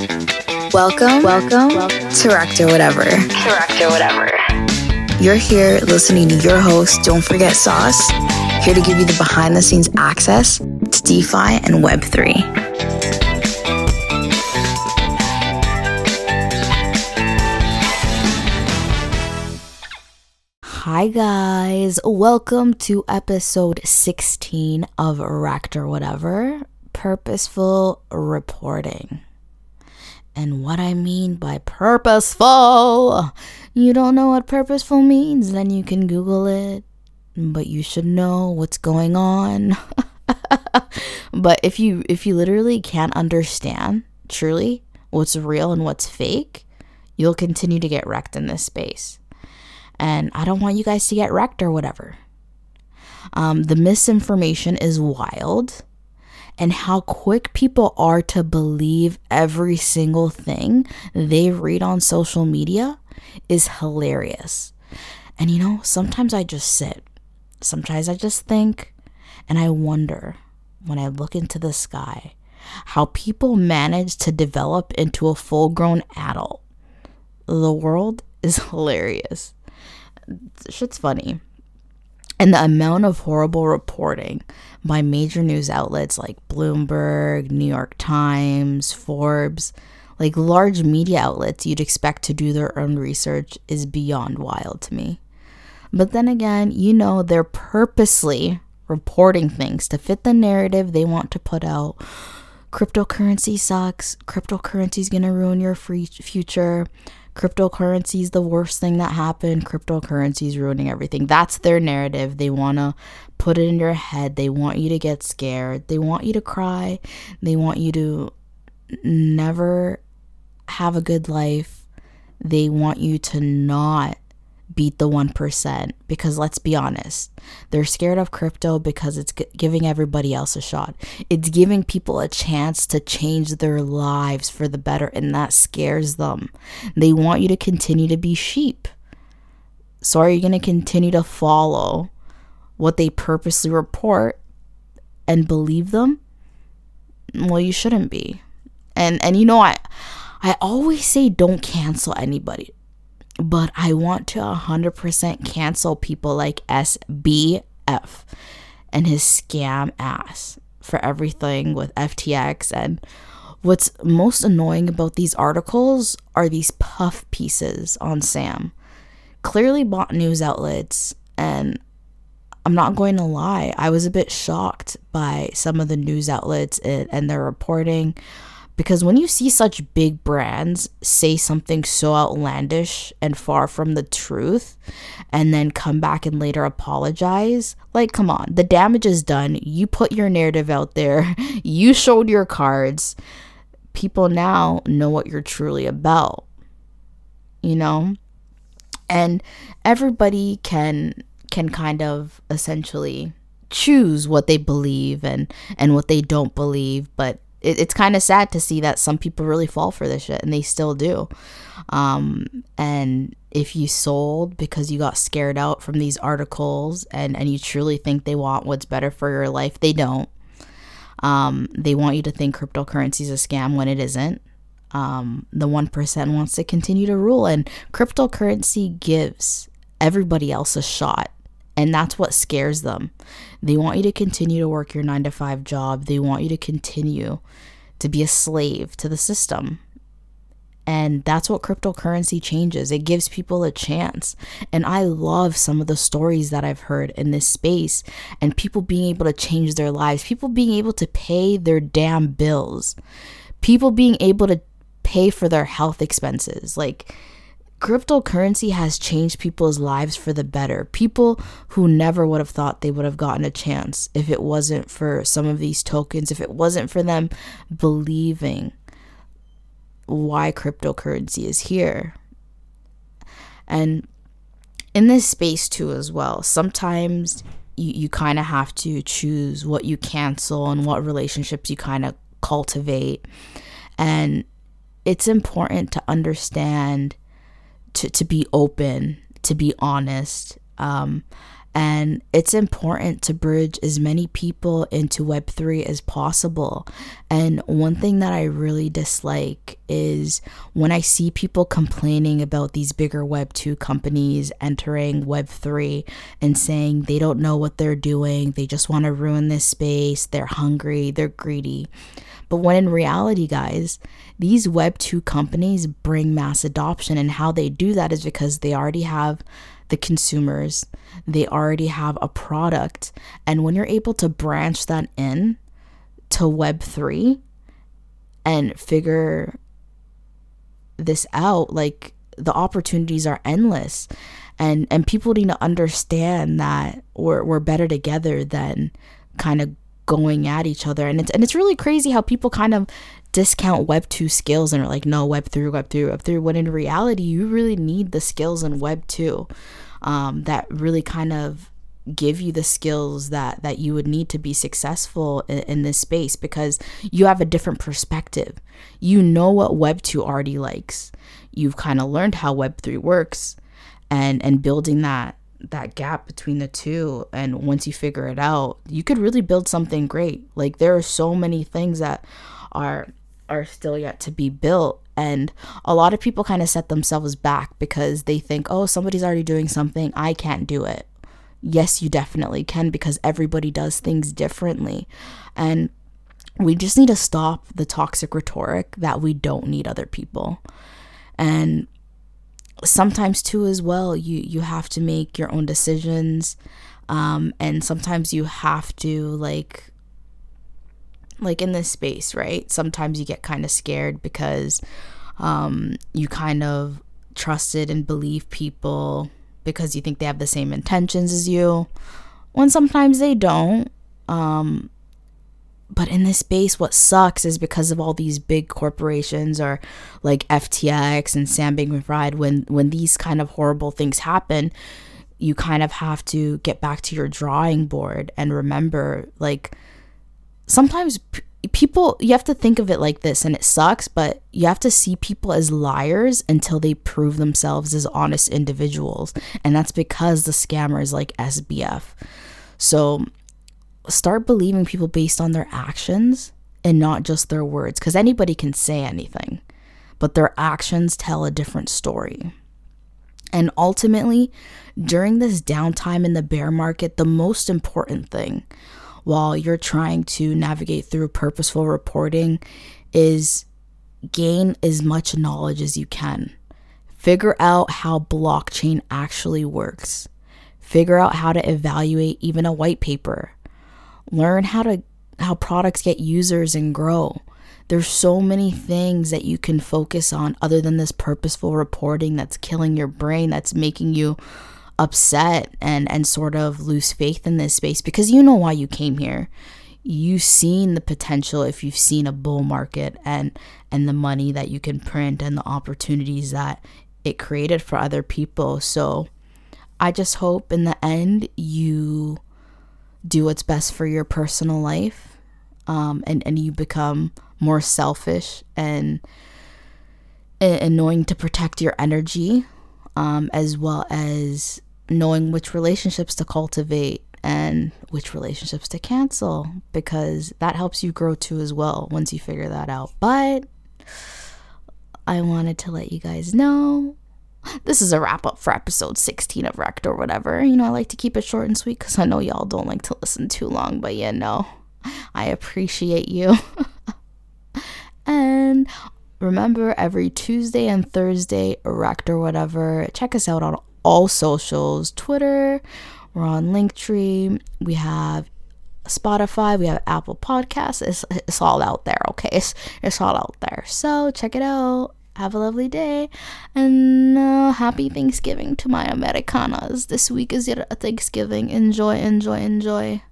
Welcome, welcome, welcome to Wrecked or Whatever. To Wrecked or Whatever. You're here listening to your host, Don't Forget Sauce, here to give you the behind the scenes access to DeFi and Web3. Hi, guys. Welcome to episode 16 of Wrecked or Whatever Purposeful Reporting. And what I mean by purposeful, you don't know what purposeful means, then you can Google it. But you should know what's going on. but if you if you literally can't understand truly what's real and what's fake, you'll continue to get wrecked in this space. And I don't want you guys to get wrecked or whatever. Um, the misinformation is wild and how quick people are to believe every single thing they read on social media is hilarious. And you know, sometimes I just sit, sometimes I just think, and I wonder when I look into the sky how people manage to develop into a full grown adult. The world is hilarious. Shit's funny. And the amount of horrible reporting by major news outlets like Bloomberg, New York Times, Forbes, like large media outlets you'd expect to do their own research is beyond wild to me. But then again, you know, they're purposely reporting things to fit the narrative they want to put out. Cryptocurrency sucks. Cryptocurrency is going to ruin your free future cryptocurrency is the worst thing that happened. Cryptocurrency is ruining everything. That's their narrative. They want to put it in your head. They want you to get scared. They want you to cry. They want you to never have a good life. They want you to not beat the 1% because let's be honest, they're scared of crypto because it's giving everybody else a shot. It's giving people a chance to change their lives for the better, and that scares them. They want you to continue to be sheep. So, are you going to continue to follow what they purposely report and believe them? Well, you shouldn't be. And and you know I I always say don't cancel anybody but I want to 100% cancel people like SBF and his scam ass for everything with FTX. And what's most annoying about these articles are these puff pieces on Sam. Clearly bought news outlets, and I'm not going to lie, I was a bit shocked by some of the news outlets and, and their reporting. Because when you see such big brands say something so outlandish and far from the truth, and then come back and later apologize, like, come on, the damage is done. You put your narrative out there, you showed your cards. People now know what you're truly about, you know? And everybody can can kind of essentially choose what they believe and and what they don't believe but it, it's kind of sad to see that some people really fall for this shit and they still do. Um, and if you sold because you got scared out from these articles and, and you truly think they want what's better for your life, they don't. Um, they want you to think cryptocurrency is a scam when it isn't. Um, the 1% wants to continue to rule, and cryptocurrency gives everybody else a shot and that's what scares them. They want you to continue to work your nine to five job. They want you to continue to be a slave to the system. And that's what cryptocurrency changes. It gives people a chance. And I love some of the stories that I've heard in this space and people being able to change their lives, people being able to pay their damn bills, people being able to pay for their health expenses. Like, cryptocurrency has changed people's lives for the better. People who never would have thought they would have gotten a chance if it wasn't for some of these tokens, if it wasn't for them believing why cryptocurrency is here. And in this space too as well, sometimes you, you kind of have to choose what you cancel and what relationships you kind of cultivate. And it's important to understand to, to be open, to be honest, um, And it's important to bridge as many people into Web3 as possible. And one thing that I really dislike is when I see people complaining about these bigger Web2 companies entering Web3 and saying they don't know what they're doing, they just want to ruin this space, they're hungry, they're greedy. But when in reality, guys, these Web2 companies bring mass adoption, and how they do that is because they already have the consumers, they already have a product. And when you're able to branch that in to Web3 and figure this out, like the opportunities are endless. And, and people need to understand that we're, we're better together than kind of going at each other. And it's and it's really crazy how people kind of discount web 2 skills and are like no web 3 web 3 web 3 when in reality you really need the skills in web 2 um, that really kind of give you the skills that that you would need to be successful in, in this space because you have a different perspective. You know what web 2 already likes. You've kind of learned how web 3 works and and building that that gap between the two and once you figure it out you could really build something great. Like there are so many things that are are still yet to be built and a lot of people kind of set themselves back because they think oh somebody's already doing something i can't do it. Yes you definitely can because everybody does things differently and we just need to stop the toxic rhetoric that we don't need other people. And sometimes too as well you you have to make your own decisions um, and sometimes you have to like like in this space right? Sometimes you get kind of scared because um, you kind of trusted and believe people because you think they have the same intentions as you when sometimes they don't um, but in this space what sucks is because of all these big corporations or like FTX and Sam Bankman-Fried when when these kind of horrible things happen you kind of have to get back to your drawing board and remember like sometimes p- people you have to think of it like this and it sucks but you have to see people as liars until they prove themselves as honest individuals and that's because the scammers like SBF so start believing people based on their actions and not just their words because anybody can say anything, but their actions tell a different story. And ultimately, during this downtime in the bear market, the most important thing while you're trying to navigate through purposeful reporting is gain as much knowledge as you can. Figure out how blockchain actually works. Figure out how to evaluate even a white paper learn how to how products get users and grow. There's so many things that you can focus on other than this purposeful reporting that's killing your brain that's making you upset and and sort of lose faith in this space because you know why you came here. You've seen the potential if you've seen a bull market and and the money that you can print and the opportunities that it created for other people. So i just hope in the end you do what's best for your personal life um, and, and you become more selfish and, and knowing to protect your energy um, as well as knowing which relationships to cultivate and which relationships to cancel because that helps you grow too as well once you figure that out. But I wanted to let you guys know this is a wrap up for episode 16 of Wrecked or whatever. You know, I like to keep it short and sweet because I know y'all don't like to listen too long, but yeah, no, I appreciate you. and remember, every Tuesday and Thursday, Wrecked or whatever, check us out on all socials Twitter, we're on Linktree, we have Spotify, we have Apple Podcasts. It's, it's all out there, okay? It's, it's all out there. So check it out have a lovely day and uh, happy Thanksgiving to my Americanas. This week is your Thanksgiving. Enjoy, enjoy, enjoy.